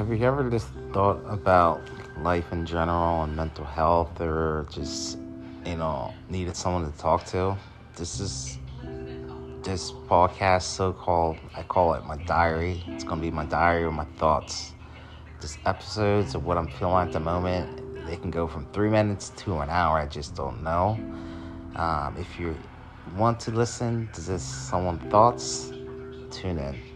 have you ever just thought about life in general and mental health or just, you know, needed someone to talk to? This is this podcast so called I call it my diary. It's gonna be my diary or my thoughts. Just episodes of what I'm feeling at the moment. They can go from three minutes to an hour, I just don't know. Um, if you want to listen to this someone thoughts, tune in.